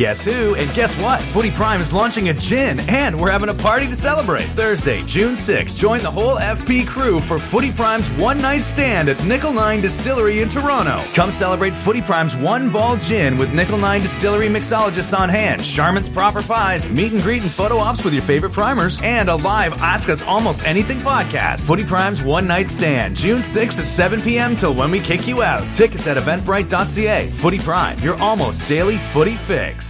Guess who? And guess what? Footy Prime is launching a gin, and we're having a party to celebrate. Thursday, June 6th, join the whole FP crew for Footy Prime's one night stand at Nickel 9 Distillery in Toronto. Come celebrate Footy Prime's one ball gin with Nickel 9 Distillery mixologists on hand, Charmin's proper pies, meet and greet and photo ops with your favorite primers, and a live Ask Almost Anything podcast. Footy Prime's one night stand, June 6th at 7 p.m. till when we kick you out. Tickets at eventbrite.ca. Footy Prime, your almost daily footy fix.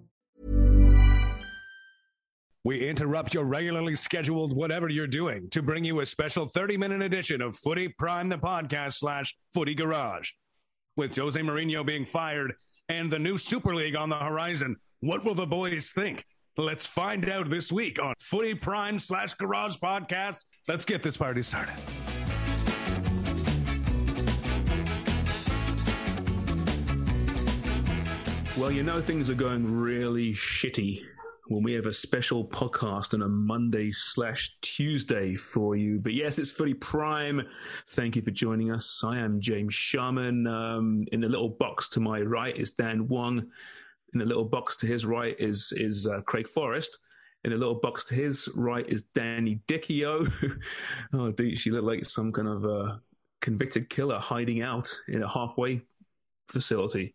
We interrupt your regularly scheduled whatever you're doing to bring you a special 30 minute edition of Footy Prime the podcast slash Footy Garage. With Jose Mourinho being fired and the new Super League on the horizon, what will the boys think? Let's find out this week on Footy Prime slash Garage podcast. Let's get this party started. Well, you know things are going really shitty when we have a special podcast on a Monday slash Tuesday for you. But yes, it's Footy Prime. Thank you for joining us. I am James Sharman. Um, in the little box to my right is Dan Wong. In the little box to his right is is uh, Craig Forrest. In the little box to his right is Danny Dichio. oh, dude, she looked like some kind of uh, convicted killer hiding out in a halfway facility.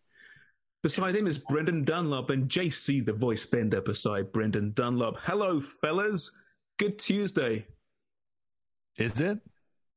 Beside him is Brendan Dunlop and JC, the voice vendor, beside Brendan Dunlop. Hello, fellas. Good Tuesday. Is it?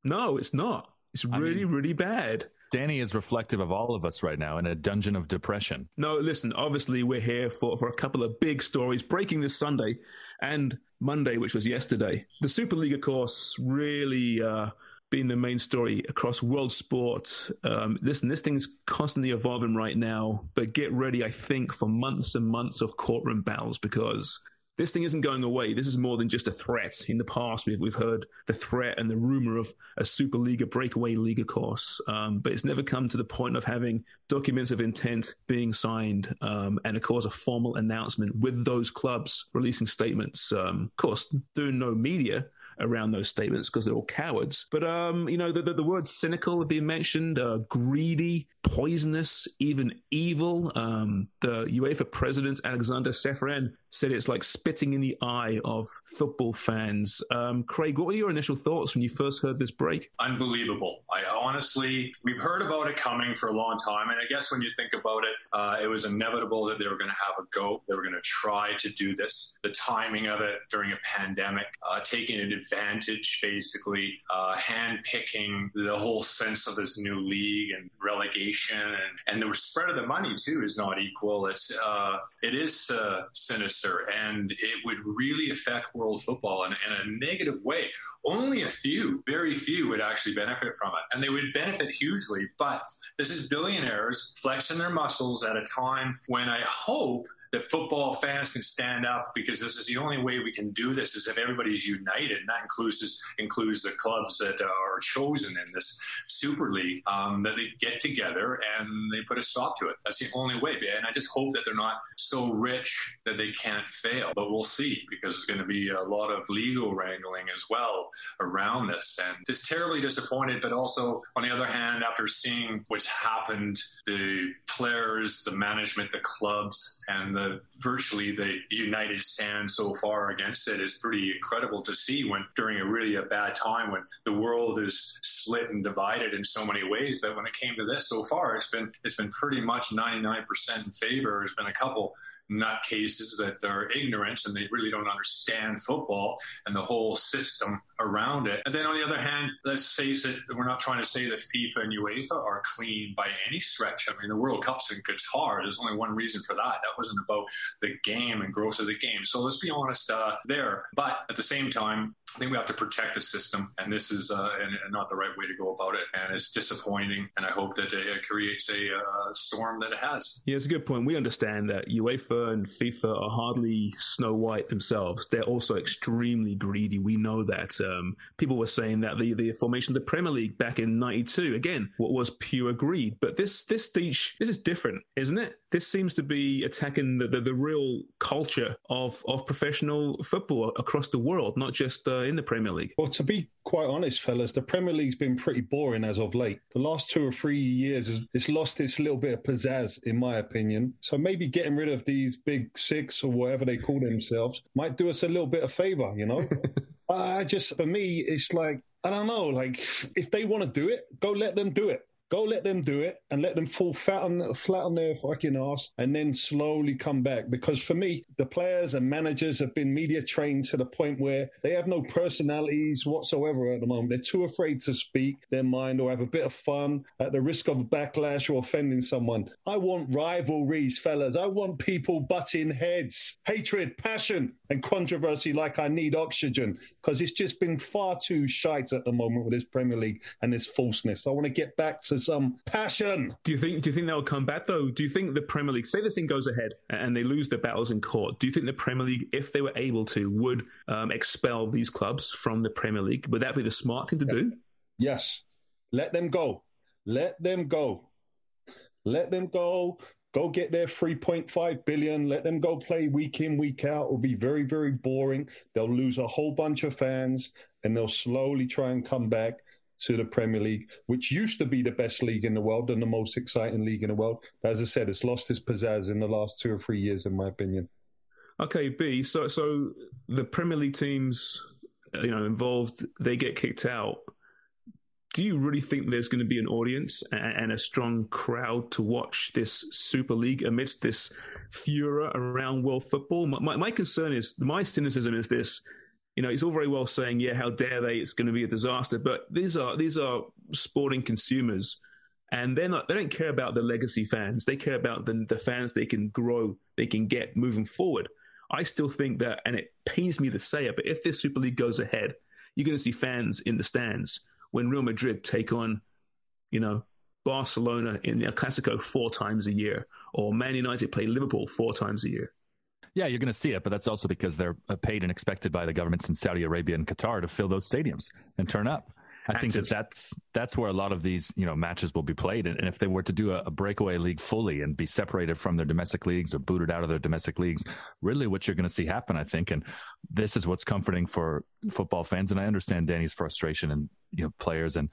No, it's not. It's I really, mean- really bad. Danny is reflective of all of us right now in a dungeon of depression. No, listen, obviously we're here for, for a couple of big stories breaking this Sunday and Monday, which was yesterday. The Super League, of course, really uh, being the main story across world sports. Um, listen, this thing's constantly evolving right now, but get ready, I think, for months and months of courtroom battles because this thing isn't going away. This is more than just a threat. In the past, we've, we've heard the threat and the rumor of a Super League, breakaway league, of course, um, but it's never come to the point of having documents of intent being signed um, and, of course, a formal announcement with those clubs releasing statements. Um, of course, doing no media around those statements because they're all cowards. But um, you know, the, the, the word cynical have been mentioned, uh, greedy, poisonous, even evil. Um, the UEFA president Aleksander Čeferin said it's like spitting in the eye of football fans. Um, Craig, what were your initial thoughts when you first heard this break? unbelievable. I honestly, we've heard about it coming for a long time, and I guess when you think about it, uh, it was inevitable that they were going to have a go. They were going to try to do this. The timing of it during a pandemic, uh, taking advantage, basically, uh, hand picking the whole sense of this new league and relegation, and, and the spread of the money too is not equal. It's uh, it is uh, sinister, and it would really affect world football in, in a negative way. Only a few, very few, would actually benefit from it, and they would benefit hugely. But this is billionaires flexing their muscles at a time when I hope that football fans can stand up because this is the only way we can do this is if everybody's united. And that includes includes the clubs that are chosen in this super league um, that they get together and they put a stop to it. That's the only way. And i just hope that they're not so rich that they can't fail but we'll see because there's going to be a lot of legal wrangling as well around this. And just terribly disappointed but also on the other hand after seeing what's happened the players the management the clubs and the virtually the united stand so far against it is pretty incredible to see when during a really a bad time when the world is split and divided in so many ways. But when it came to this so far, it's been it's been pretty much 99% in favor. There's been a couple nutcases that are ignorant and they really don't understand football and the whole system around it. And then on the other hand, let's face it, we're not trying to say that FIFA and UEFA are clean by any stretch. I mean, the World Cup's in Qatar. There's only one reason for that. That wasn't about the game and growth of the game. So let's be honest uh, there. But at the same time, I think we have to protect the system, and this is uh, and, and not the right way to go about it. And it's disappointing, and I hope that it creates a uh, storm that it has. Yeah, it's a good point. We understand that UEFA and FIFA are hardly Snow White themselves. They're also extremely greedy. We know that. Um, people were saying that the, the formation of the Premier League back in '92 again what was pure greed, but this this this is different, isn't it? This seems to be attacking the, the, the real culture of of professional football across the world, not just. Uh, Uh, in the Premier League? Well, to be quite honest, fellas, the Premier League's been pretty boring as of late. The last two or three years, it's lost its little bit of pizzazz, in my opinion. So maybe getting rid of these big six or whatever they call themselves might do us a little bit of favour, you know? I just, for me, it's like, I don't know, like if they want to do it, go let them do it. Go let them do it and let them fall flat on, flat on their fucking ass and then slowly come back. Because for me, the players and managers have been media trained to the point where they have no personalities whatsoever at the moment. They're too afraid to speak their mind or have a bit of fun at the risk of backlash or offending someone. I want rivalries, fellas. I want people butting heads, hatred, passion, and controversy like I need oxygen because it's just been far too shite at the moment with this Premier League and this falseness. I want to get back to some passion. Do you think? Do you think they'll come back though? Do you think the Premier League, say this thing goes ahead and they lose their battles in court? Do you think the Premier League, if they were able to, would um, expel these clubs from the Premier League? Would that be the smart thing to do? Yes. Let them go. Let them go. Let them go. Go get their 3.5 billion. Let them go play week in, week out. It'll be very, very boring. They'll lose a whole bunch of fans and they'll slowly try and come back to the Premier League, which used to be the best league in the world and the most exciting league in the world. As I said, it's lost its pizzazz in the last two or three years, in my opinion. Okay, B. So, so the Premier League teams, uh, you know, involved, they get kicked out. Do you really think there's going to be an audience and a strong crowd to watch this Super League amidst this furor around world football? My, my concern is, my cynicism is this: you know, it's all very well saying, yeah, how dare they? It's going to be a disaster. But these are these are sporting consumers, and they're not. They don't care about the legacy fans. They care about the the fans they can grow, they can get moving forward. I still think that, and it pains me to say it, but if this Super League goes ahead, you're going to see fans in the stands when Real Madrid take on, you know, Barcelona in El Clasico four times a year, or Man United play Liverpool four times a year. Yeah, you're going to see it, but that's also because they're uh, paid and expected by the governments in Saudi Arabia and Qatar to fill those stadiums and turn up. I think that that's that's where a lot of these you know matches will be played, and, and if they were to do a, a, breakaway league fully and be separated from their domestic leagues or booted out of their domestic leagues, really what you're going to see happen, I think, and this is what's comforting for football fans, and I understand Danny's frustration and you know players and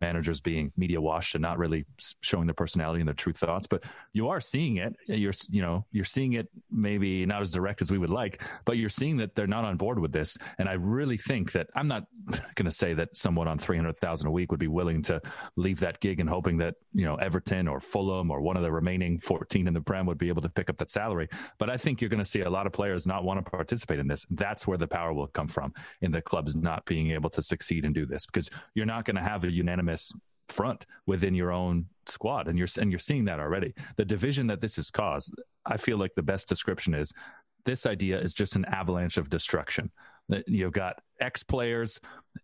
managers being media washed and not really showing their personality and their true thoughts but you are seeing it. You're you know you're seeing it maybe not as direct as we would like but you're seeing that they're not on board with this. And i really think that i'm not going to say that someone on 300,000 a week would be willing to leave that gig and hoping that you know Everton or Fulham or one of the remaining 14 in the Prem would be able to pick up that salary. But i think you're going to see a lot of players not want to participate in this. That's where the power will come from in the clubs not being able to succeed and do this because you're not going to have a unanimous front within your own squad and you're and you're seeing that already. The division that this has caused i feel like the best description is this idea is just an avalanche of destruction. You've got ex players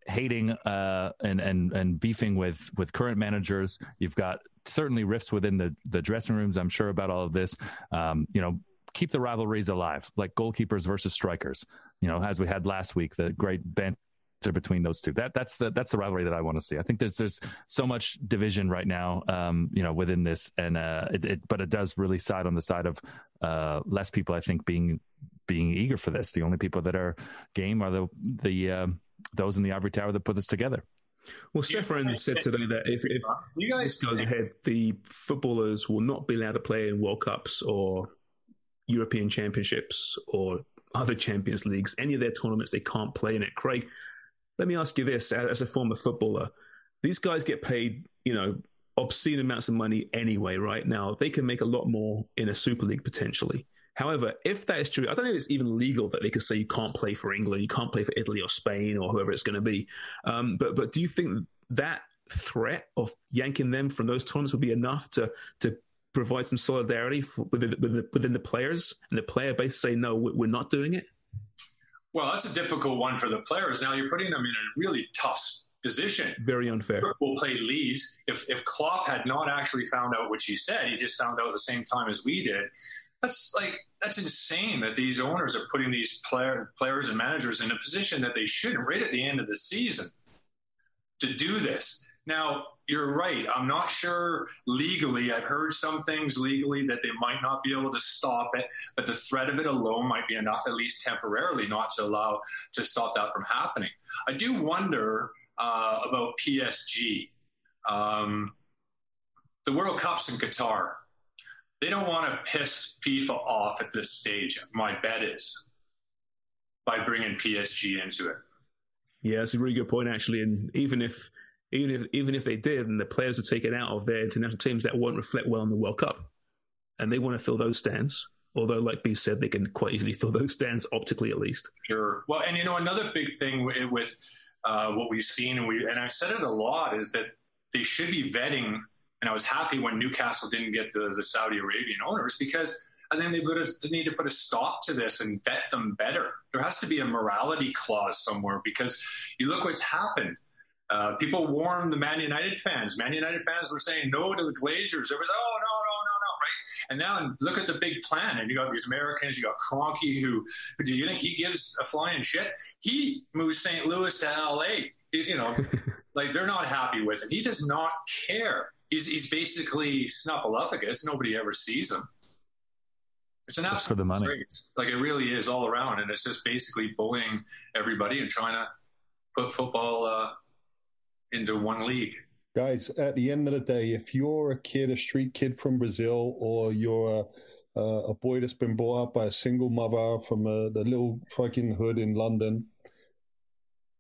hating uh, and and and beefing with with current managers. You've got certainly rifts within the the dressing rooms i'm sure about all of this. Um, you know keep the rivalries alive like goalkeepers versus strikers. You know as we had last week the great banter between those two. That that's the that's the rivalry that I want to see. I think there's there's so much division right now, um, you know, within this, and uh, it, it, but it does really side on the side of uh, less people. I think being being eager for this. The only people that are game are the the uh, those in the ivory tower that put this together. Well, Čeferin said today that if, if this goes ahead, the footballers will not be allowed to play in World Cups or European Championships or other Champions Leagues, any of their tournaments, they can't play in it. Craig, let me ask you this as a former footballer. These guys get paid, you know, obscene amounts of money anyway, right? Now, they can make a lot more in a Super League potentially. However, if that is true, I don't know if it's even legal that they could say you can't play for England, you can't play for Italy or Spain or whoever it's going to be. Um, but but do you think that threat of yanking them from those tournaments would be enough to to provide some solidarity for, within, the, within, the, within the players and the player base say no, we're not doing it? Well, that's a difficult one for the players. Now you're putting them in a really tough position. Very unfair. Liverpool played Leeds. If if Klopp had not actually found out what he said, he just found out at the same time as we did. That's like that's insane that these owners are putting these player, players and managers in a position that they shouldn't right at the end of the season to do this. Now, you're right. I'm not sure legally. I've heard some things legally that they might not be able to stop it, but the threat of it alone might be enough, at least temporarily, not to allow to stop that from happening. I do wonder uh, about PSG. Um, the World Cup's in Qatar. They don't want to piss FIFA off at this stage. My bet is by bringing PSG into it. Yeah, that's a really good point, actually. And even if even if even if they did and the players were taken out of their international teams, that won't reflect well on the World Cup. And they want to fill those stands. Although, like B said, they can quite easily fill those stands optically, at least. Sure. Well, and you know, another big thing with uh, what we've seen, and we and I've said it a lot, is that they should be vetting. And I was happy when Newcastle didn't get the, the Saudi Arabian owners because and then they, they need to put a stop to this and vet them better. There has to be a morality clause somewhere because you look what's happened. Uh, people warned the Man United fans. Man United fans were saying no to the Glazers. It was, oh, no, no, no, no, right? And now look at the big plan. And you got these Americans, you got Kroenke, who, do you think he gives a flying shit? He moves St. Louis to LA. You know, like they're not happy with it. He does not care. He's, he's basically snuffleupagus. Nobody ever sees him. It's an absolute for the money. Like it really is all around, and it's just basically bullying everybody and trying to put football uh, into one league. Guys, at the end of the day, if you're a kid, a street kid from Brazil, or you're a, a boy that's been brought up by a single mother from a, the little fucking hood in London,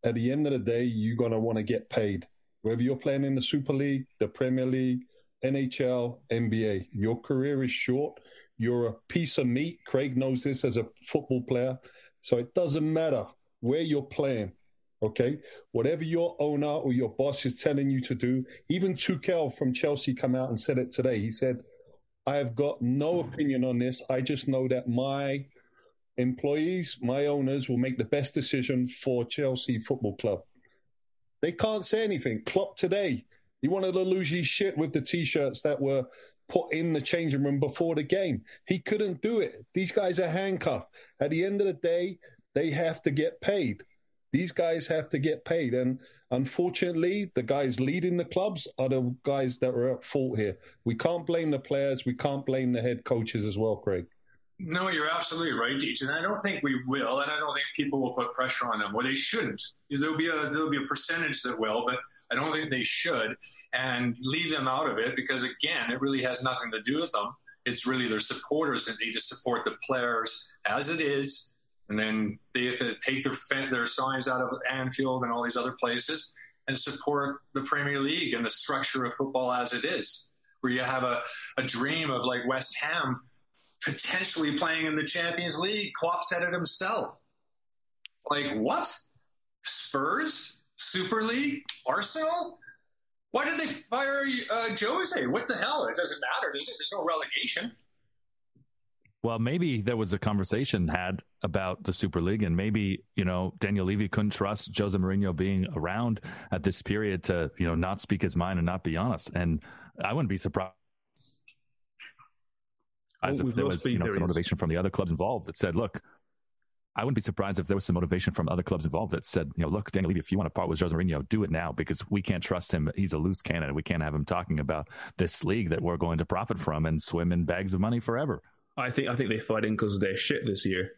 at the end of the day, you're going to want to get paid. Whether you're playing in the Super League, the Premier League, NHL, NBA, your career is short. You're a piece of meat. Craig knows this as a football player. So it doesn't matter where you're playing. Okay, whatever your owner or your boss is telling you to do. Even Tuchel from Chelsea come out and said it today. He said, "I have got no opinion on this. I just know that my employees, my owners, will make the best decision for Chelsea Football Club." They can't say anything. Klopp today, he wanted to lose his shit with the t-shirts that were put in the changing room before the game. He couldn't do it. These guys are handcuffed. At the end of the day, they have to get paid. These guys have to get paid. And unfortunately, the guys leading the clubs are the guys that are at fault here. We can't blame the players. We can't blame the head coaches as well, Craig. No, you're absolutely right, Deej, and I don't think we will, and I don't think people will put pressure on them. Well, they shouldn't. There'll be a there'll be a percentage that will, but I don't think they should, and leave them out of it because again, it really has nothing to do with them. It's really their supporters that need to support the players as it is and then they have to take their their signs out of Anfield and all these other places and support the Premier League and the structure of football as it is, where you have a, a dream of like West Ham potentially playing in the Champions League. Klopp said it himself. Like what? Spurs, Super League, Arsenal. Why did they fire uh, Jose? What the hell? It doesn't matter. There's, there's no relegation. Well, maybe there was a conversation had about the Super League, and maybe you know Daniel Levy couldn't trust Jose Mourinho being around at this period to you know not speak his mind and not be honest. And I wouldn't be surprised as if there was you know some motivation from the other clubs involved that said, "Look, I wouldn't be surprised if there was some motivation from other clubs involved that said, you know, look, Daniel Levy, if you want to part with Jose Mourinho, do it now because we can't trust him. He's a loose cannon. We can't have him talking about this league that we're going to profit from and swim in bags of money forever." I think I think they're fighting because they're shit this year.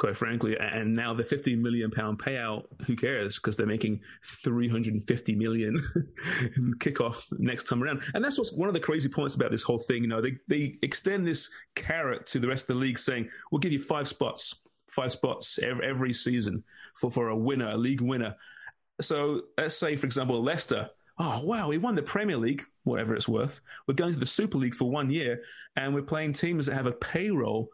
quite frankly. And now the 50 million pound payout, who cares? Because they're making 350 million kickoff next time around. And that's what's one of the crazy points about this whole thing. You know, they, they extend this carrot to the rest of the league saying, we'll give you five spots, five spots every, every season for, for a winner, a league winner. So let's say, for example, Leicester oh wow, we won the Premier League, whatever it's worth. We're going to the Super League for one year, and we're playing teams that have a payroll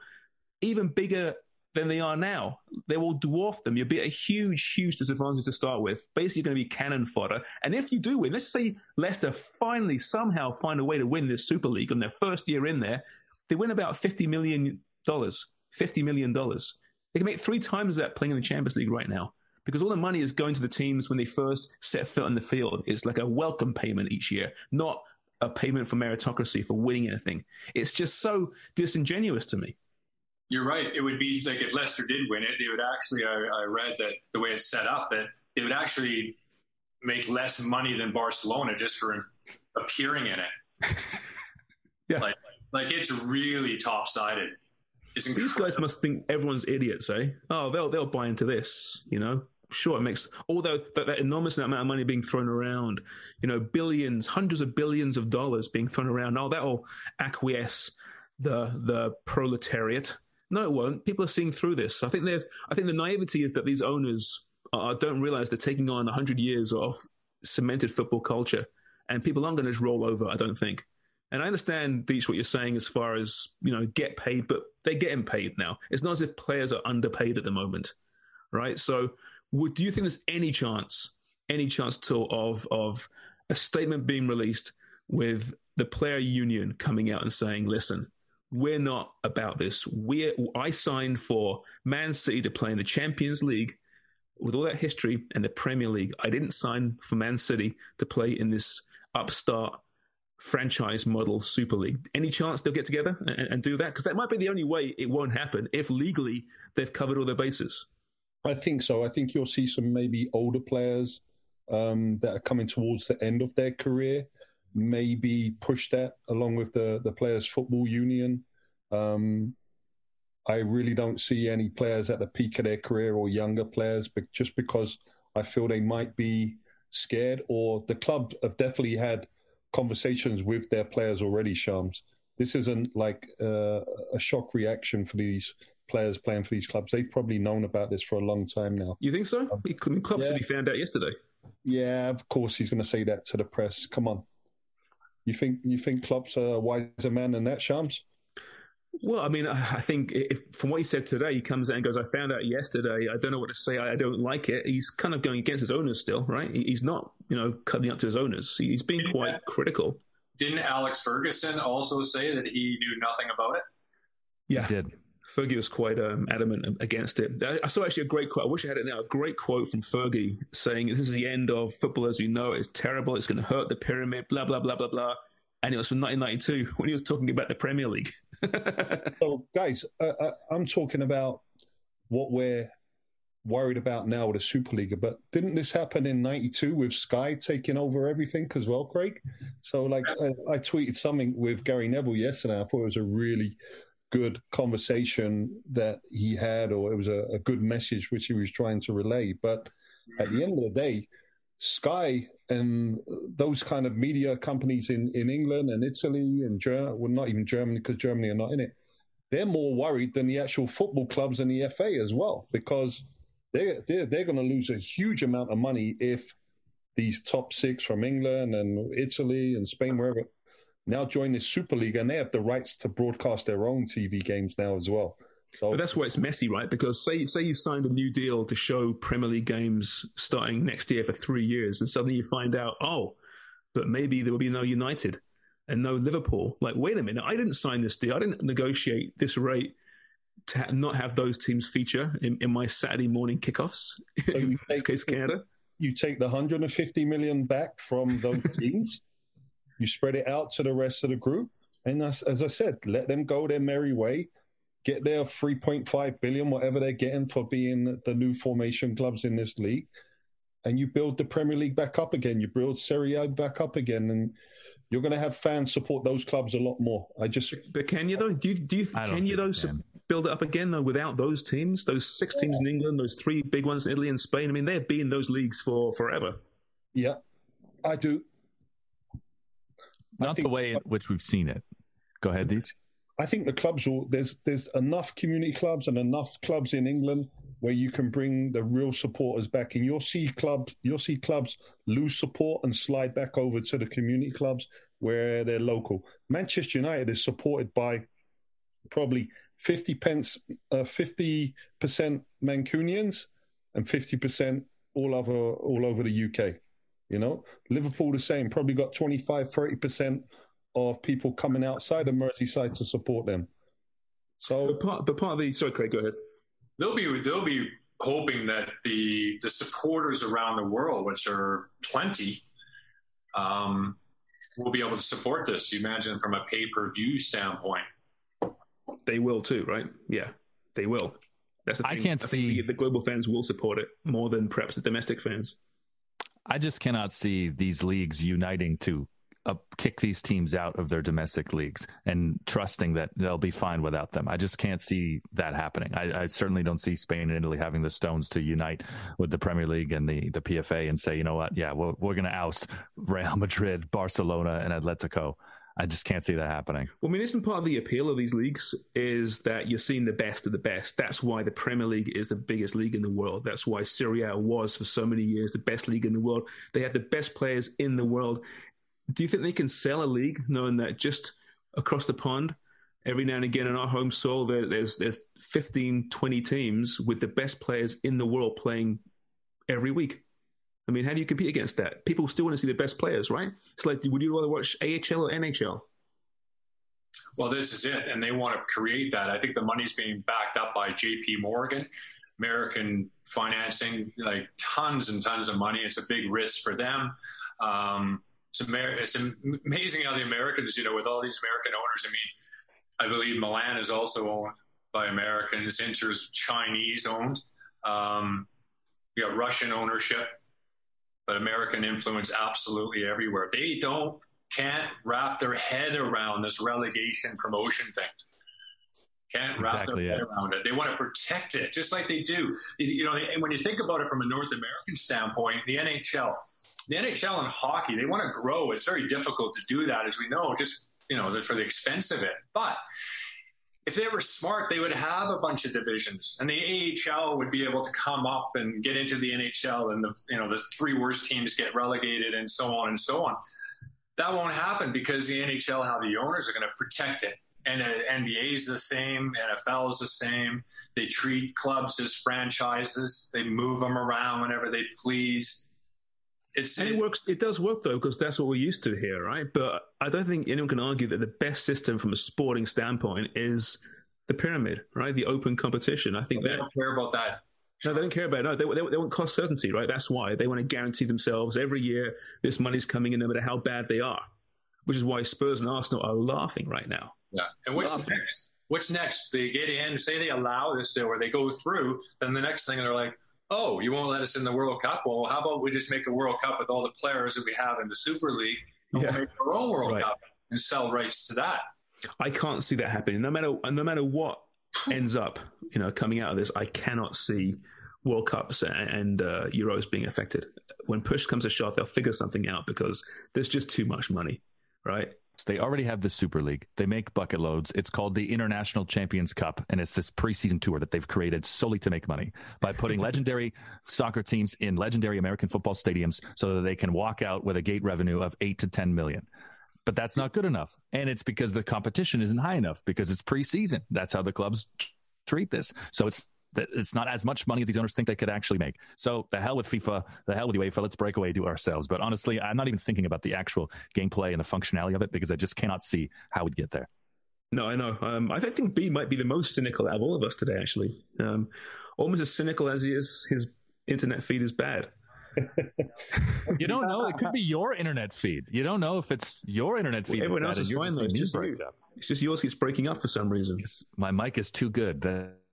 even bigger than they are now. They will dwarf them. You'll be at a huge, huge disadvantage to start with. Basically, you're going to be cannon fodder. And if you do win, let's say Leicester finally somehow find a way to win this Super League on their first year in there, they win about fifty million dollars. Fifty million dollars. They can make three times that playing in the Champions League right now because all the money is going to the teams when they first set foot on the field. It's like a welcome payment each year, not a payment for meritocracy for winning anything. It's just so disingenuous to me. You're right. It would be like if Leicester did win it, they would actually. I, I read that the way it's set up, that it would actually make less money than Barcelona just for appearing in it. yeah, like like it's really top sided. These guys must think everyone's idiots, eh? Oh, they'll they'll buy into this, you know sure it makes although that, that enormous amount of money being thrown around you know billions hundreds of billions of dollars being thrown around oh that'll acquiesce the the proletariat no it won't people are seeing through this i think they've i think the naivety is that these owners uh, don't realize they're taking on 100 years of cemented football culture and people aren't going to just roll over i don't think and I understand, Deech, what you're saying as far as, you know, get paid, but they're getting paid now. It's not as if players are underpaid at the moment, right? So would, do you think there's any chance, any chance at all of of a statement being released with the player union coming out and saying, "Listen, we're not about this. We I signed for Man City to play in the Champions League." With all that history and the Premier League, I didn't sign for Man City to play in this upstart franchise model Super League. Any chance they'll get together and, and do that? Because that might be the only way it won't happen if legally they've covered all their bases. I think so. I think you'll see some maybe older players um, that are coming towards the end of their career maybe push that along with the the players football union. Um, I really don't see any players at the peak of their career or younger players, but just because I feel they might be scared, or the club have definitely had conversations with their players already. Shams, this isn't like uh, a shock reaction for these players playing for these clubs. They've probably known about this for a long time now. You think so? Um, I mean, Klopp yeah. said he found out yesterday. Yeah, of course he's going to say that to the press. Come on, you think you think Klopp's a wiser man than that, Shams? Well, I mean, I think if, from what he said today, he comes out and goes, "I found out yesterday. I don't know what to say. I don't like it." He's kind of going against his owners still, right? He's not, you know, cutting up to his owners. He's being didn't quite that, critical. Didn't Alex Ferguson also say that he knew nothing about it? Yeah, he did. Fergie was quite um, adamant against it. I saw actually a great quote. I wish I had it now. A great quote from Fergie saying, "This is the end of football as we know it. It's terrible. It's going to hurt the pyramid. Blah blah blah blah blah." And it was from 1992 when he was talking about the Premier League. so, guys, uh, uh, I'm talking about what we're worried about now with the Super League. But didn't this happen in '92 with Sky taking over everything as well, Craig? So, like, I, I tweeted something with Gary Neville yesterday. I thought it was a really good conversation that he had, or it was a, a, good message which he was trying to relay. But at the end of the day, Sky and those kind of media companies in, in England and Italy and Germany, well, not even Germany because Germany are not in it, they're more worried than the actual football clubs and the FA as well because they're, they're, they're going to lose a huge amount of money if these top six from England and Italy and Spain, wherever, now join the Super League, and they have the rights to broadcast their own TV games now as well. So but that's where it's messy, right? Because say say you signed a new deal to show Premier League games starting next year for three years, and suddenly you find out, oh, but maybe there will be no United and no Liverpool. Like, wait a minute, I didn't sign this deal. I didn't negotiate this rate to ha- not have those teams feature in, in my Saturday morning kickoffs. So in this case, Canada. You take the 150 million back from those teams. You spread it out to the rest of the group, and as, as I said, let them go their merry way. Get their 3.5 billion, whatever they're getting for being the new formation clubs in this league, and you build the Premier League back up again. You build Serie A back up again, and you're going to have fans support those clubs a lot more. I just, but can you though? Do you, do you can you though? Su- build it up again though without those teams, those six teams in England, those three big ones in Italy and Spain. I mean, they've been those leagues for forever. Yeah, I do. Not the way in which we've seen it. Go ahead, Deej. I think the clubs will. There's there's enough community clubs and enough clubs in England where you can bring the real supporters back. And you'll see clubs, you'll see clubs lose support and slide back over to the community clubs where they're local. Manchester United is supported by probably 50 pence, uh, 50% Mancunians and 50% all over, all over the UK. You know, Liverpool the same, probably got 25, 30% of people coming outside of Merseyside to support them. So, but part, but part of the, sorry, Craig, go ahead. They'll be, they'll be hoping that the, the supporters around the world, which are plenty, um, will be able to support this. You imagine from a pay per view standpoint. They will too, right? Yeah, they will. That's the thing. I can't I see the, the global fans will support it more than perhaps the domestic fans. I just cannot see these leagues uniting to uh, kick these teams out of their domestic leagues and trusting that they'll be fine without them. I just can't see that happening. I, I, certainly don't see Spain and Italy having the stones to unite with the Premier League and the, the PFA and say, you know what, yeah, we're, we're going to oust Real Madrid, Barcelona, and Atletico. I just can't see that happening. Well, I mean, isn't part of the appeal of these leagues is that you're seeing the best of the best. That's why the Premier League is the biggest league in the world. That's why Serie A was for so many years the best league in the world. They had the best players in the world. Do you think they can sell a league knowing that just across the pond, every now and again in our home soil, there, there's there's 15, 20 teams with the best players in the world playing every week? I mean, how do you compete against that? People still want to see the best players, right? It's like, would you rather watch AHL or NHL? Well, this is it, and they want to create that. I think the money's being backed up by J.P. Morgan, American financing, like tons and tons of money. It's a big risk for them. Um, it's, Amer- it's amazing how the Americans, you know, with all these American owners. I mean, I believe Milan is also owned by Americans. Inter's Chinese owned. Um, we got Russian ownership but American influence absolutely everywhere. They don't can't wrap their head around this relegation promotion thing. Can't wrap exactly their head it. around it. They want to protect it, just like they do. You know, and when you think about it from a North American standpoint, the NHL, the NHL and hockey, they want to grow. It's very difficult to do that, as we know, just you know, for the expense of it. But if they were smart, they would have a bunch of divisions, and the AHL would be able to come up and get into the NHL, and the you know the three worst teams get relegated, and so on and so on. That won't happen because the NHL, how the owners are going to protect it, and uh, NBA is the same, NFL is the same. They treat clubs as franchises. They move them around whenever they please. It's, and it works. It does work though, because that's what we're used to here, right? But I don't think anyone can argue that the best system from a sporting standpoint is the pyramid, right? The open competition. I think they don't care about that. No, they don't care about it. No, they, they, they want cost certainty, right? That's why they want to guarantee themselves every year this money's coming in, no matter how bad they are. Which is why Spurs and Arsenal are laughing right now. Yeah, and what's laughing. next? What's next? They get in, say they allow this to, or they go through, then the next thing they're like, oh, you won't let us in the World Cup? Well, how about we just make a World Cup with all the players that we have in the Super League and yeah. we'll make our own World right. Cup and sell rights to that? I can't see that happening. No matter no matter what ends up, you know, coming out of this, I cannot see World Cups and uh, Euros being affected. When push comes to shove, they'll figure something out because there's just too much money, right? They already have the Super League. They make bucket loads. It's called the International Champions Cup, and it's this preseason tour that they've created solely to make money by putting legendary soccer teams in legendary American football stadiums so that they can walk out with a gate revenue of eight to 10 million. But that's not good enough. And it's because the competition isn't high enough because it's preseason. That's how the clubs treat this. So it's it's not as much money as these owners think they could actually make. So the hell with FIFA, the hell with UEFA. Let's break away, do it ourselves. But honestly, I'm not even thinking about the actual gameplay and the functionality of it because I just cannot see how we'd get there. No, I know. Um, I think B might be the most cynical out of all of us today. Actually, um, almost as cynical as he is. His internet feed is bad. you don't know. It could be your internet feed. You don't know if it's your internet feed. Well, everyone else is fine though. It's just, you. it's just yours keeps breaking up for some reason. My mic is too good.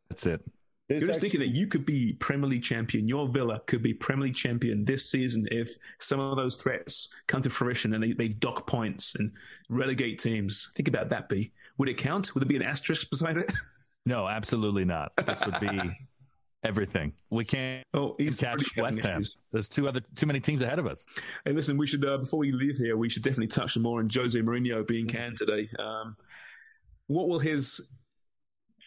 That's it. You're just actually... thinking that you could be Premier League champion. Your Villa could be Premier League champion this season if some of those threats come to fruition and they, they dock points and relegate teams. Think about that, B. Would it count? Would there be an asterisk beside it? No, absolutely not. This would be everything. We can't. Oh, he's catch West Ham. Issues. There's two other too many teams ahead of us. Hey, listen, we should uh, before we leave here, we should definitely touch more on Jose Mourinho being canned today. Um, what will his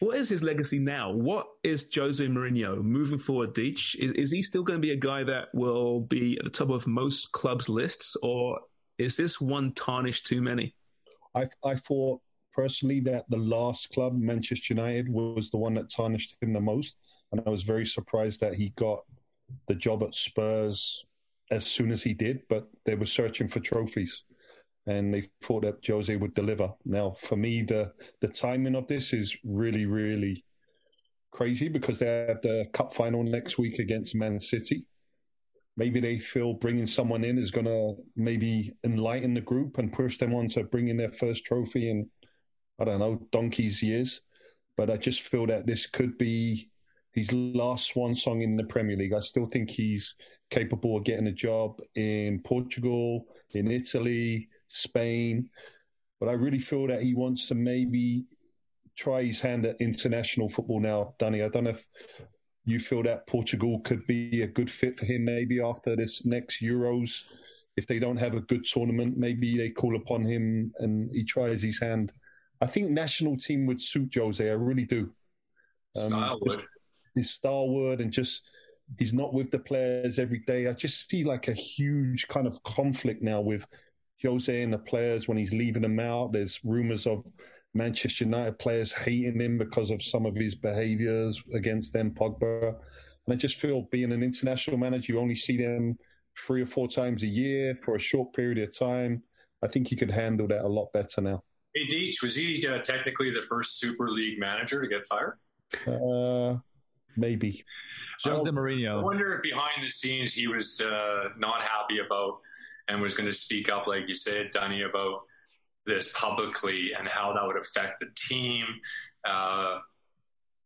what is his legacy now? What is Jose Mourinho moving forward, Deech? Is, is he still going to be a guy that will be at the top of most clubs' lists, or is this one tarnish too many? I, I thought personally that the last club, Manchester United, was the one that tarnished him the most. And I was very surprised that he got the job at Spurs as soon as he did, but they were searching for trophies and they thought that Jose would deliver. Now, for me, the the timing of this is really, really crazy because they have the cup final next week against Man City. Maybe they feel bringing someone in is going to maybe enlighten the group and push them on to bringing their first trophy in, I don't know, donkey's years. But I just feel that this could be his last swan song in the Premier League. I still think he's capable of getting a job in Portugal, in Italy, Spain. But I really feel that he wants to maybe try his hand at international football now, Danny. I don't know if you feel that Portugal could be a good fit for him maybe after this next Euros. If they don't have a good tournament, maybe they call upon him and he tries his hand. I think national team would suit Jose. I really do. Um, style would. His style would, and just he's not with the players every day. I just see like a huge kind of conflict now with Jose and the players when he's leaving them out. There's rumours of Manchester United players hating him because of some of his behaviours against them, Pogba. And I just feel being an international manager, you only see them three or four times a year for a short period of time. I think he could handle that a lot better now. Hey, Deech, was he uh, technically the first Super League manager to get fired? Uh, maybe. Jose Mourinho. I wonder if behind the scenes he was uh, not happy about and was going to speak up, like you said, Danny, about this publicly and how that would affect the team. Uh,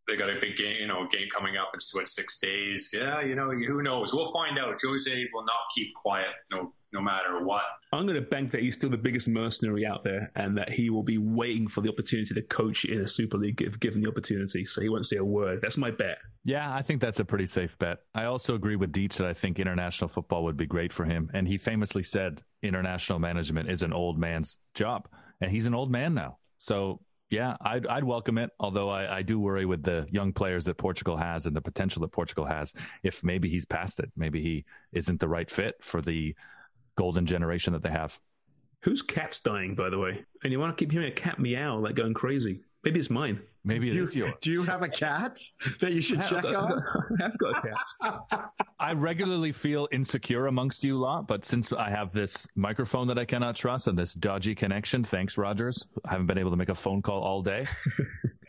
they got a big game, you know, game coming up in what six days. Yeah, you know, who knows? We'll find out. Jose will not keep quiet. No, no matter what. I'm going to bank that he's still the biggest mercenary out there, and that he will be waiting for the opportunity to coach in a Super League if given the opportunity. So he won't say a word. That's my bet. Yeah, I think that's a pretty safe bet. I also agree with Deech that I think international football would be great for him, and he famously said international management is an old man's job, and he's an old man now. So yeah, I'd, I'd welcome it. Although I, I do worry with the young players that Portugal has and the potential that Portugal has. If maybe he's past it, maybe he isn't the right fit for the golden generation that they have. Whose cat's dying, by the way? And you want to keep hearing a cat meow, like going crazy. Maybe it's mine. Maybe it you, is yours. Do you have a cat that you should check on? I've got a cat. I regularly feel insecure amongst you lot, but since I have this microphone that I cannot trust and this dodgy connection, thanks, Rogers. I haven't been able to make a phone call all day.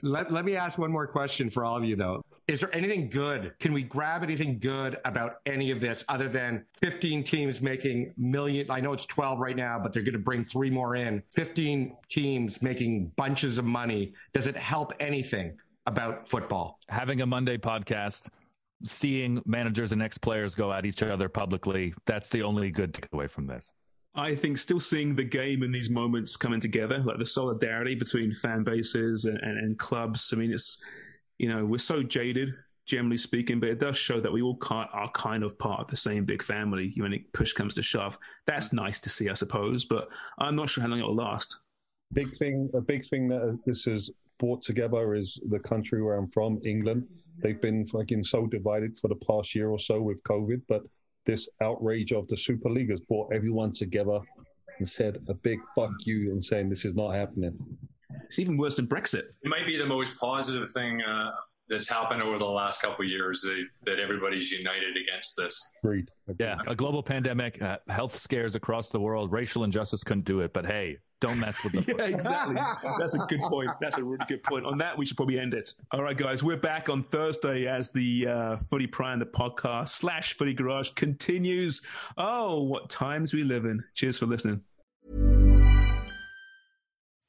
let, let me ask one more question for all of you, though. Is there anything good? Can we grab anything good about any of this other than 15 teams making million? I know it's 12 right now, but they're going to bring three more in. 15 teams making bunches of money. Does it help anything about football? Having a Monday podcast, seeing managers and ex players go at each other publicly, that's the only good takeaway from this. I think still seeing the game in these moments coming together, like the solidarity between fan bases and, and, and clubs. I mean, it's you know, we're so jaded, generally speaking, but it does show that we all are kind of part of the same big family when it push comes to shove. That's mm-hmm. nice to see, I suppose, but I'm not sure how long it will last. Big thing, a big thing that uh, this has brought together is the country where I'm from, England. They've been fucking so divided for the past year or so with COVID, but this outrage of the Super League has brought everyone together and said a big fuck you and saying this is not happening. It's even worse than Brexit. It might be the most positive thing uh, that's happened over the last couple of years that, that everybody's united against this. Agreed. Yeah, a global pandemic, uh, health scares across the world, racial injustice couldn't do it. But hey, don't mess with the. yeah, exactly. That's a good point. That's a really good point. On that, we should probably end it. All right, guys, we're back on Thursday as the uh, Footy Prime, the podcast slash Footy Garage continues. Oh, what times we live in! Cheers for listening.